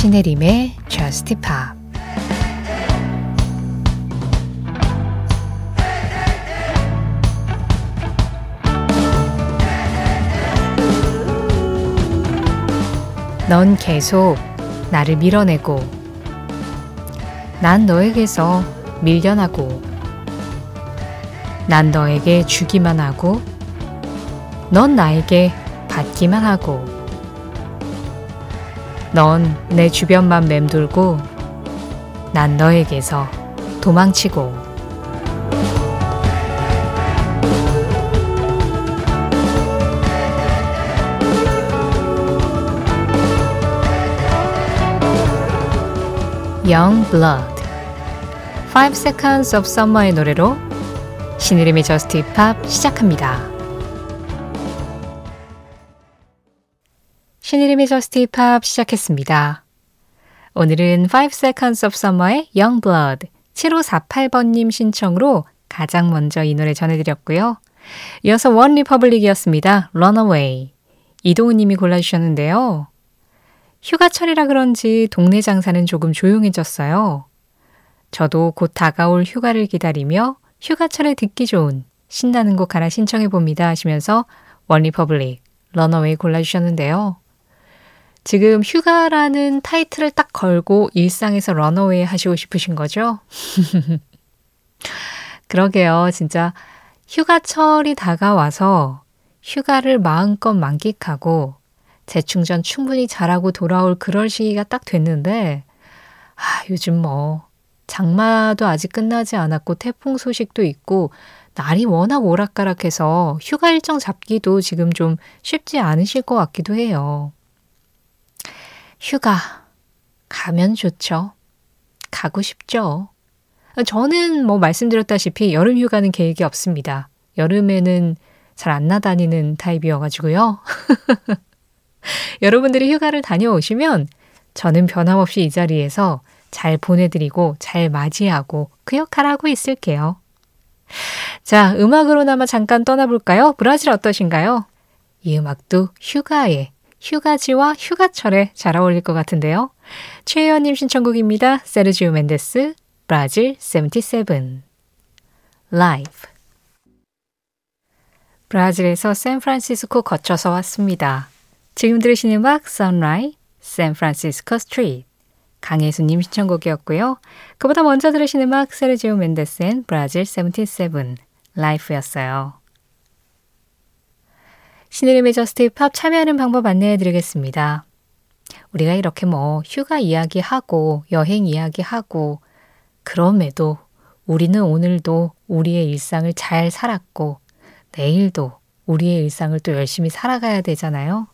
신혜림의 Just Pop. 넌 계속 나를 밀어내고 난 너에게서 밀려나고 난 너에게 주기만 하고 넌 나에게 받기만 하고 넌 내 주변만 맴돌고 난 너에게서 도망치고 Young Blood 5 Seconds of Summer의 노래로 신혜림의 Just Pop 시작합니다. Just Pop 시작했습니다. 오늘은 5 Seconds of Summer의 Youngblood 7548번님 신청으로 가장 먼저 이 노래 전해드렸고요. 이어서 OneRepublic이었습니다. Runaway 이동훈님이 골라주셨는데요. 휴가철이라 그런지 동네 장사는 조금 조용해졌어요. 저도 곧 다가올 휴가를 기다리며 휴가철에 듣기 좋은 신나는 곡 하나 신청해 봅니다 하시면서 OneRepublic Runaway 골라주셨는데요. 지금 휴가라는 타이틀을 딱 걸고 일상에서 runaway 하시고 싶으신 거죠? 그러게요. 진짜 휴가철이 다가와서 휴가를 마음껏 만끽하고 재충전 충분히 잘하고 돌아올 그럴 시기가 딱 됐는데, 아, 요즘 뭐, 장마도 아직 끝나지 않았고 태풍 소식도 있고 날이 워낙 오락가락해서 휴가 일정 잡기도 지금 좀 쉽지 않으실 것 같기도 해요. 휴가 가면 좋죠. 가고 싶죠. 저는 뭐 말씀드렸다시피 여름 휴가는 계획이 없습니다. 여름에는 잘 안 나다니는 타입이어가지고요. 여러분들이 휴가를 다녀오시면 저는 변함없이 이 자리에서 잘 보내드리고 잘 맞이하고 그 역할을 하고 있을게요. 자, 음악으로나마 잠깐 떠나볼까요? 브라질 어떠신가요? 이 음악도 휴가에, 휴가지와 휴가철에 잘 어울릴 것 같은데요. 최혜연님 신청곡입니다. 세르지오 멘데스, 브라질 77. 라이브. 브라질에서 샌프란시스코 거쳐서 왔습니다. 지금 들으신 음악 Sunrise, 샌프란시스코 스트리트. 강혜수님 신청곡이었고요. 그보다 먼저 들으신 음악 세르지오 멘데스 and 브라질 77 Life였어요. 신혜림의 Just Pop 참여하는 방법 안내해 드리겠습니다. 우리가 이렇게 뭐 휴가 이야기하고 여행 이야기하고 그럼에도 우리는 오늘도 우리의 일상을 잘 살았고 내일도 우리의 일상을 또 열심히 살아가야 되잖아요.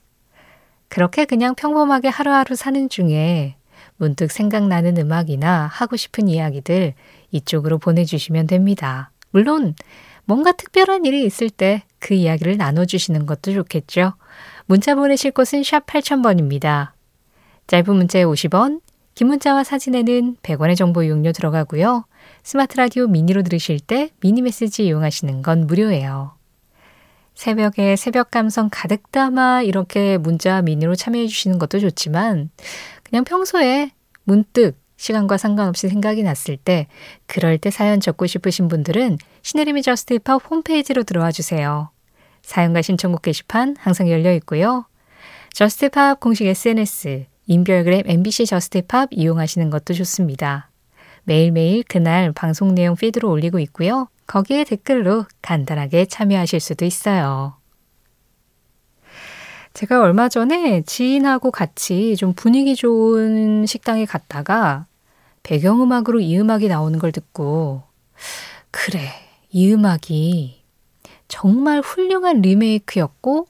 그렇게 그냥 평범하게 하루하루 사는 중에 문득 생각나는 음악이나 하고 싶은 이야기들 이쪽으로 보내주시면 됩니다. 물론 뭔가 특별한 일이 있을 때 그 이야기를 나눠주시는 것도 좋겠죠. 문자 보내실 곳은 샵 8000번입니다. 짧은 문자에 50원, 긴 문자와 사진에는 100원의 정보 이용료 들어가고요. 스마트 라디오 미니로 들으실 때 미니 메시지 이용하시는 건 무료예요. 새벽에 새벽 감성 가득 담아 이렇게 문자 미니로 참여해 주시는 것도 좋지만 그냥 평소에 문득 시간과 상관없이 생각이 났을 때 그럴 때 사연 적고 싶으신 분들은 신혜림의 Just Pop 홈페이지로 들어와 주세요. 사연과 신청곡 게시판 항상 열려 있고요. Just Pop 공식 SNS 인별그램 MBC Just Pop 이용하시는 것도 좋습니다. 매일매일 그날 방송 내용 피드로 올리고 있고요. 거기에 댓글로 간단하게 참여하실 수도 있어요. 제가 얼마 전에 지인하고 같이 좀 분위기 좋은 식당에 갔다가 배경음악으로 이 음악이 나오는 걸 듣고, 그래, 이 음악이 정말 훌륭한 리메이크였고,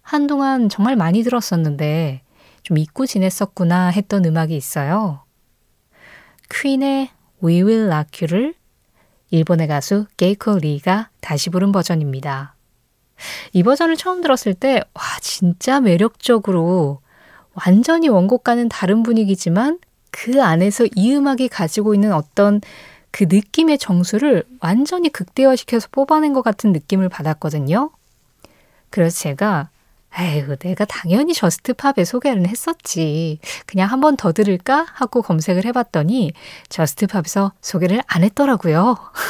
한동안 정말 많이 들었었는데, 좀 잊고 지냈었구나 했던 음악이 있어요. 퀸의 We Will Rock You를 일본의 가수 게이코 리가 다시 부른 버전입니다. 이 버전을 처음 들었을 때, 와, 진짜 매력적으로 완전히 원곡과는 다른 분위기지만 그 안에서 이 음악이 가지고 있는 어떤 그 느낌의 정수를 완전히 극대화시켜서 뽑아낸 것 같은 느낌을 받았거든요. 그래서 제가 에휴, 내가 당연히 Just Pop에 소개를 했었지. 그냥 한 번 더 들을까? 하고 검색을 해봤더니 Just Pop에서 소개를 안 했더라고요.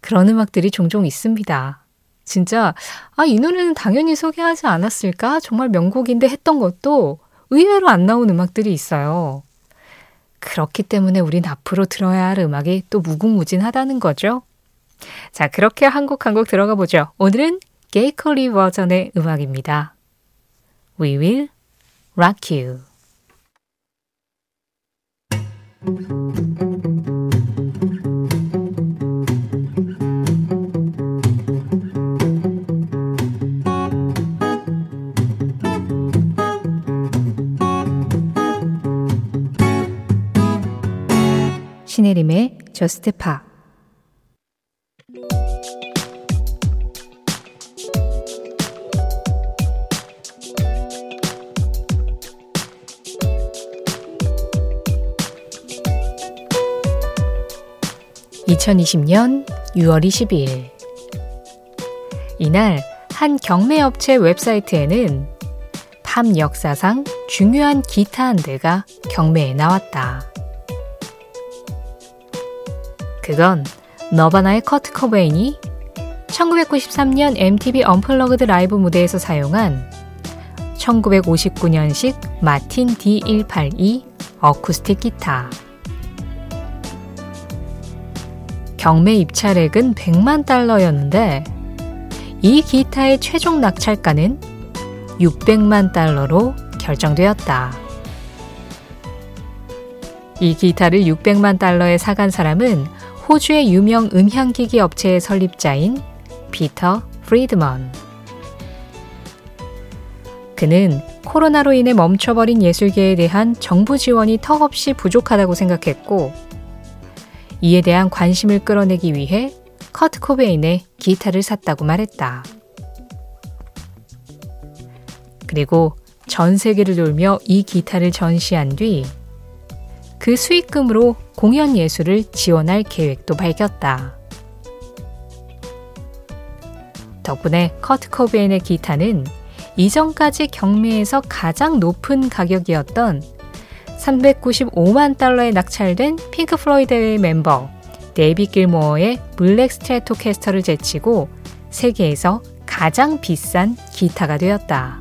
그런 음악들이 종종 있습니다. 진짜, 아, 이 노래는 당연히 소개하지 않았을까? 정말 명곡인데 했던 것도 의외로 안 나온 음악들이 있어요. 그렇기 때문에 우린 앞으로 들어야 할 음악이 또 무궁무진하다는 거죠. 자, 그렇게 한 곡 한 곡 들어가 보죠. 오늘은 게이컬리 버전의 음악입니다. We will rock you. 신혜림의 저스트 파 2020년 6월 22일. 이날 한 경매업체 웹사이트에는 팝 역사상 중요한 기타 한 대가 경매에 나왔다. 그건 너바나의 커트 코베인이 1993년 MTV 언플러그드 라이브 무대에서 사용한 1959년식 마틴 D182 어쿠스틱 기타. 경매 입찰액은 100만 달러였는데 이 기타의 최종 낙찰가는 600만 달러로 결정되었다. 이 기타를 600만 달러에 사간 사람은 호주의 유명 음향기기 업체의 설립자인 피터 프리드먼. 그는 코로나로 인해 멈춰버린 예술계에 대한 정부 지원이 턱없이 부족하다고 생각했고, 이에 대한 관심을 끌어내기 위해 커트 코베인의 기타를 샀다고 말했다. 그리고 전 세계를 돌며 이 기타를 전시한 뒤 그 수익금으로 공연 예술을 지원할 계획도 밝혔다. 덕분에 커트 코베인의 기타는 이전까지 경매에서 가장 높은 가격이었던 395만 달러에 낙찰된 핑크 플로이드의 멤버 데이비 길모어의 Black Stratocaster를 제치고 세계에서 가장 비싼 기타가 되었다.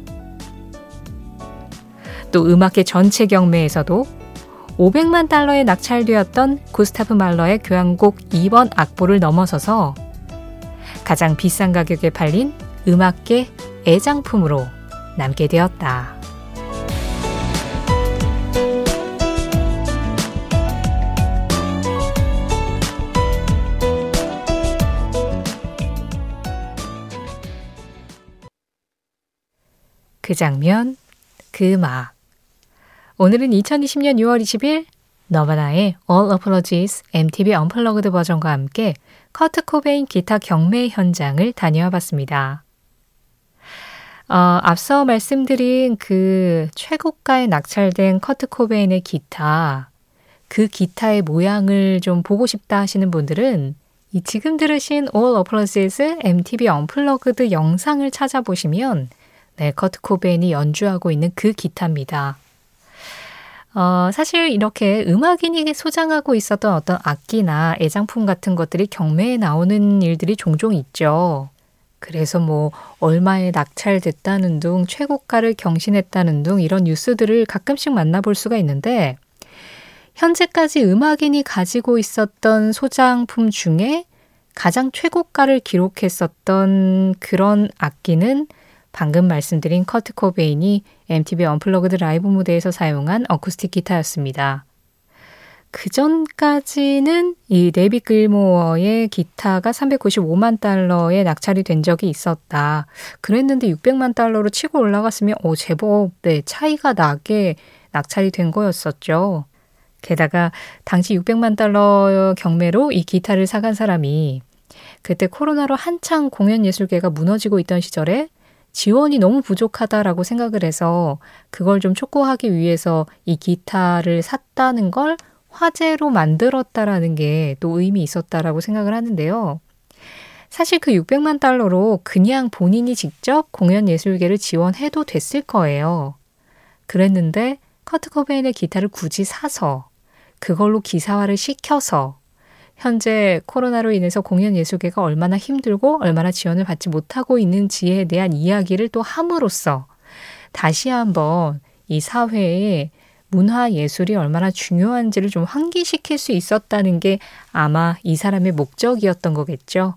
또 음악계 전체 경매에서도 500만 달러에 낙찰되었던 구스타프 말러의 교향곡 2번 악보를 넘어서서 가장 비싼 가격에 팔린 음악계 애장품으로 남게 되었다. 그 장면, 그 음악. 오늘은 2020년 6월 20일 너바나의 All Apologies MTV Unplugged 버전과 함께 커트 코베인 기타 경매 현장을 다녀와 봤습니다. 어, 앞서 말씀드린 그 최고가에 낙찰된 커트 코베인의 기타, 그 기타의 모양을 좀 보고 싶다 하시는 분들은 이 지금 들으신 All Apologies MTV Unplugged 영상을 찾아보시면 네, 커트 코베인이 연주하고 있는 그 기타입니다. 어, 사실 이렇게 음악인이 소장하고 있었던 어떤 악기나 애장품 같은 것들이 경매에 나오는 일들이 종종 있죠. 그래서 뭐 얼마에 낙찰됐다는 둥, 최고가를 경신했다는 둥 이런 뉴스들을 가끔씩 만나볼 수가 있는데 현재까지 음악인이 가지고 있었던 소장품 중에 가장 최고가를 기록했었던 그런 악기는 방금 말씀드린 커트 코베인이 MTV Unplugged 라이브 무대에서 사용한 어쿠스틱 기타였습니다. 그 전까지는 이 데이비 길모어의 기타가 395만 달러에 낙찰이 된 적이 있었다. 그랬는데 600만 달러로 치고 올라갔으면 오 제법 네, 차이가 나게 낙찰이 된 거였었죠. 게다가 당시 600만 달러 경매로 이 기타를 사간 사람이 그때 코로나로 한창 공연 예술계가 무너지고 있던 시절에 지원이 너무 부족하다라고 생각을 해서 그걸 좀 촉구하기 위해서 이 기타를 샀다는 걸 화제로 만들었다라는 게 또 의미 있었다라고 생각을 하는데요. 사실 그 600만 달러로 그냥 본인이 직접 공연 예술계를 지원해도 됐을 거예요. 그랬는데 커트 코베인의 기타를 굳이 사서 그걸로 기사화를 시켜서 현재 코로나로 인해서 공연 예술계가 얼마나 힘들고 얼마나 지원을 받지 못하고 있는지에 대한 이야기를 또 함으로써 다시 한번 이 사회에 문화 예술이 얼마나 중요한지를 좀 환기시킬 수 있었다는 게 아마 이 사람의 목적이었던 거겠죠.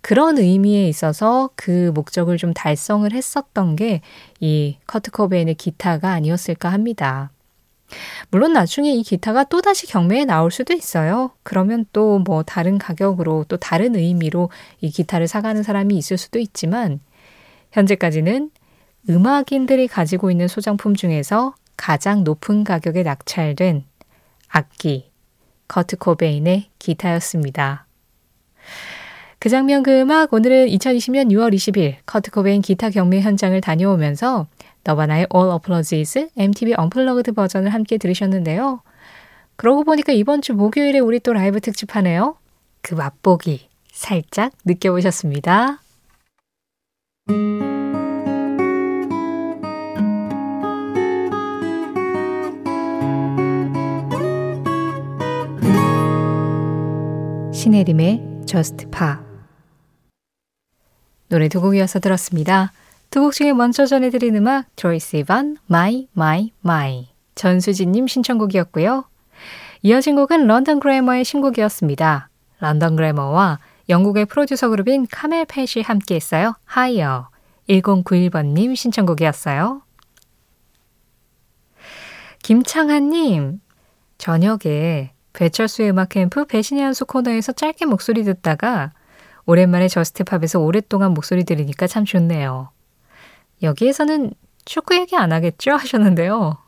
그런 의미에 있어서 그 목적을 좀 달성을 했었던 게 이 커트 코베인의 기타가 아니었을까 합니다. 물론 나중에 이 기타가 또다시 경매에 나올 수도 있어요. 그러면 또 뭐 다른 가격으로 또 다른 의미로 이 기타를 사가는 사람이 있을 수도 있지만 현재까지는 음악인들이 가지고 있는 소장품 중에서 가장 높은 가격에 낙찰된 악기 커트 코베인의 기타였습니다. 그 장면 그 음악 오늘은 2020년 6월 20일 커트 코베인 기타 경매 현장을 다녀오면서 너바나의 All Applauses MTV 언플러그드 버전을 함께 들으셨는데요. 그러고 보니까 이번 주 목요일에 우리 또 라이브 특집하네요. 그 맛보기 살짝 느껴보셨습니다. 신혜림의 Just Pa 노래 두 곡 이어서 들었습니다. 두 곡 중에 먼저 전해드린 음악 트로이 시반 My My My 전수진님 신청곡이었고요. 이어진 곡은 런던 그래머의 신곡이었습니다. 런던 그래머와 영국의 프로듀서 그룹인 카멜팻이 함께 했어요. 하이어 1091번님 신청곡이었어요. 김창한님 저녁에 배철수의 음악 캠프 배신의 한수 코너에서 짧게 목소리 듣다가 오랜만에 저스트팝에서 오랫동안 목소리 들으니까 참 좋네요. 여기에서는 축구 얘기 안 하겠죠? 하셨는데요.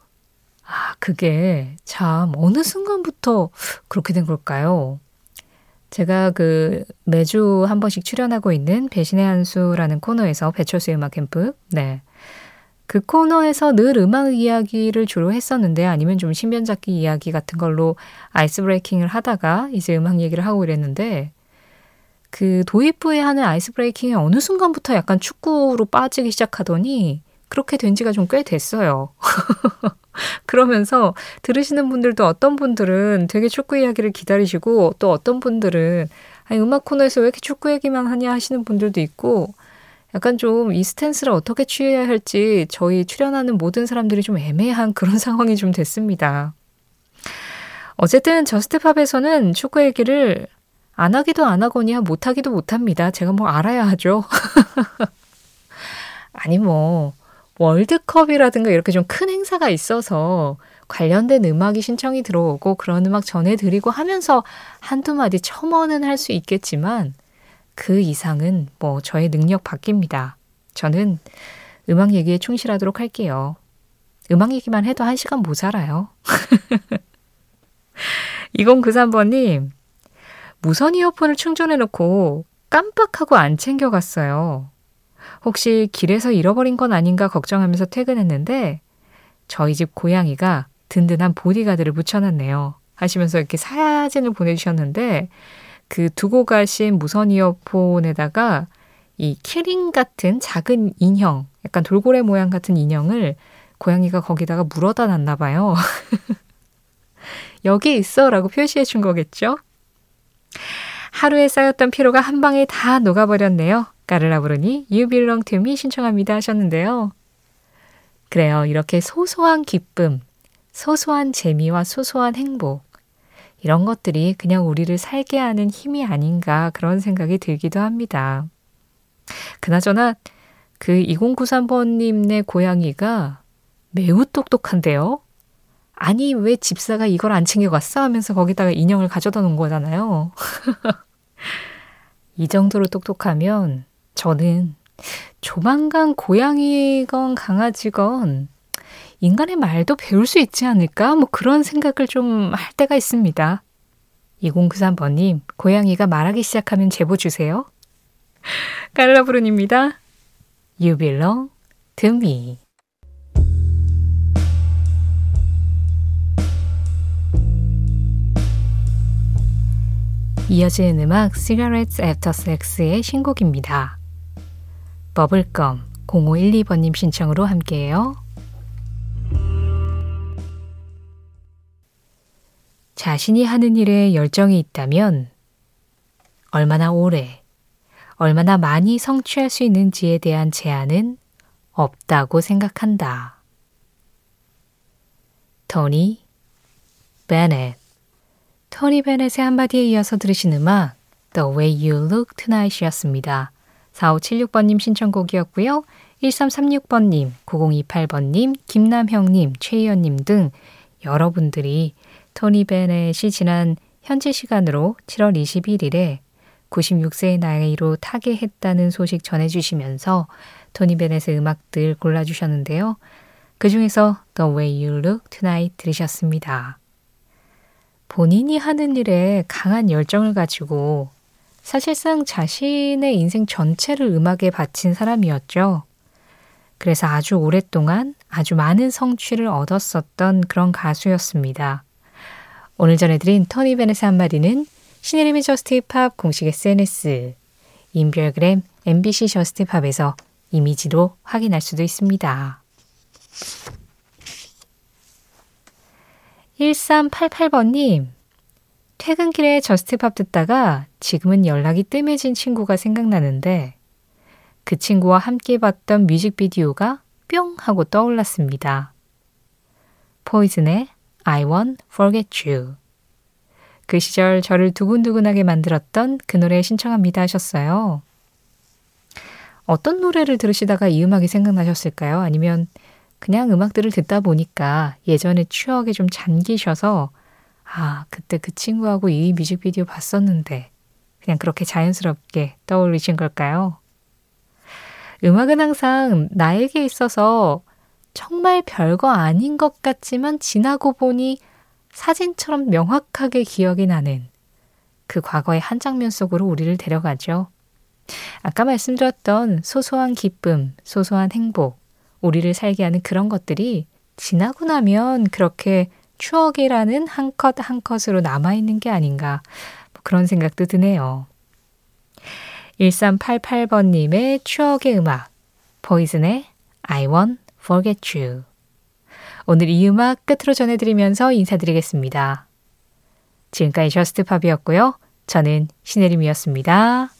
아, 그게 참 어느 순간부터 그렇게 된 걸까요? 제가 그 매주 한 번씩 출연하고 있는 배신의 한수라는 코너에서 배철수의 음악 캠프, 네. 그 코너에서 늘 음악 이야기를 주로 했었는데 아니면 좀 신변잡기 이야기 같은 걸로 ice breaking을 하다가 이제 음악 얘기를 하고 이랬는데 그 도입부에 하는 ice breaking이 어느 순간부터 약간 축구로 빠지기 시작하더니 그렇게 된 지가 좀 꽤 됐어요. 그러면서 들으시는 분들도 어떤 분들은 되게 축구 이야기를 기다리시고 또 어떤 분들은 아니 음악 코너에서 왜 이렇게 축구 얘기만 하냐 하시는 분들도 있고 약간 좀 이 stance를 어떻게 취해야 할지 저희 출연하는 모든 사람들이 좀 애매한 그런 상황이 좀 됐습니다. 어쨌든 저스트팝에서는 축구 얘기를 안 하기도 안 하거니와 못 하기도 못 합니다. 제가 뭐 알아야 하죠. 아니 뭐 월드컵이라든가 이렇게 좀 큰 행사가 있어서 관련된 음악이 신청이 들어오고 그런 음악 전해드리고 하면서 한두 마디 첨언은 할 수 있겠지만 그 이상은 뭐 저의 능력 밖입니다. 저는 음악 얘기에 충실하도록 할게요. 음악 얘기만 해도 한 시간 모자라요. 2093번님, 무선 이어폰을 충전해놓고 깜빡하고 안 챙겨갔어요. 혹시 길에서 잃어버린 건 아닌가 걱정하면서 퇴근했는데 저희 집 고양이가 든든한 보디가드를 붙여놨네요. 하시면서 이렇게 사진을 보내주셨는데 그 두고 가신 무선 이어폰에다가 이 키링 같은 작은 인형, 약간 돌고래 모양 같은 인형을 고양이가 거기다가 물어다 놨나 봐요. 여기 있어 라고 표시해 준 거겠죠? 하루에 쌓였던 피로가 한 방에 다 녹아버렸네요. 까르라 부르니 You belong to me 신청합니다 하셨는데요. 그래요. 이렇게 소소한 기쁨, 소소한 재미와 소소한 행복, 이런 것들이 그냥 우리를 살게 하는 힘이 아닌가 그런 생각이 들기도 합니다. 그나저나 그 2093번님네 고양이가 매우 똑똑한데요. 아니, 왜 집사가 이걸 안 챙겨갔어? 하면서 거기다가 인형을 가져다 놓은 거잖아요. 이 정도로 똑똑하면 저는 조만간 고양이건 강아지건 인간의 말도 배울 수 있지 않을까? 뭐 그런 생각을 좀 할 때가 있습니다. 2093번님, 고양이가 말하기 시작하면 제보 주세요. belong to me. 이어지는 음악 Cigarettes After Sex의 신곡입니다. 버블검 0512번님 신청으로 함께해요. 자신이 하는 일에 열정이 있다면 얼마나 오래, 얼마나 많이 성취할 수 있는지에 대한 제한은 없다고 생각한다. 토니 베넷 토니 베넷의 한마디에 이어서 들으신 음악 The Way You Look Tonight이었습니다. 4576번님 신청곡이었고요. 1336번님, 9028번님, 김남형님, 최희연님 등 여러분들이 토니 베넷이 지난 현지 시간으로 7월 21일에 96세의 나이로 타계했다는 소식 전해주시면서 토니 베넷의 음악들 골라주셨는데요. 그 중에서 The Way You Look Tonight 들으셨습니다. 본인이 하는 일에 강한 열정을 가지고 사실상 자신의 인생 전체를 음악에 바친 사람이었죠. 그래서 아주 오랫동안 아주 많은 성취를 얻었었던 그런 가수였습니다. 오늘 전해드린 토니 베넷의 한마디는 신혜림의 Just Pop 공식 SNS, 인별그램 MBC Just Pop에서 이미지로 확인할 수도 있습니다. 1388번님, 퇴근길에 Just Pop 듣다가 지금은 연락이 뜸해진 친구가 생각나는데 그 친구와 함께 봤던 뮤직비디오가 뿅 하고 떠올랐습니다. 포이즌의 I won't forget you. 그 시절 저를 두근두근하게 만들었던 그 노래 신청합니다 하셨어요. 어떤 노래를 들으시다가 이 음악이 생각나셨을까요? 아니면 그냥 음악들을 듣다 보니까 예전의 추억에 좀 잠기셔서 아, 그때 그 친구하고 이 뮤직비디오 봤었는데 그냥 그렇게 자연스럽게 떠올리신 걸까요? 음악은 항상 나에게 있어서 정말 별거 아닌 것 같지만 지나고 보니 사진처럼 명확하게 기억이 나는 그 과거의 한 장면 속으로 우리를 데려가죠. 아까 말씀드렸던 소소한 기쁨, 소소한 행복, 우리를 살게 하는 그런 것들이 지나고 나면 그렇게 추억이라는 한 컷 한 컷으로 남아있는 게 아닌가 뭐 그런 생각도 드네요. 1388번님의 추억의 음악 포이즌의 I won't forget you 오늘 이 음악 끝으로 전해드리면서 인사드리겠습니다. 지금까지 저스트팝이었고요. 저는 신혜림이었습니다.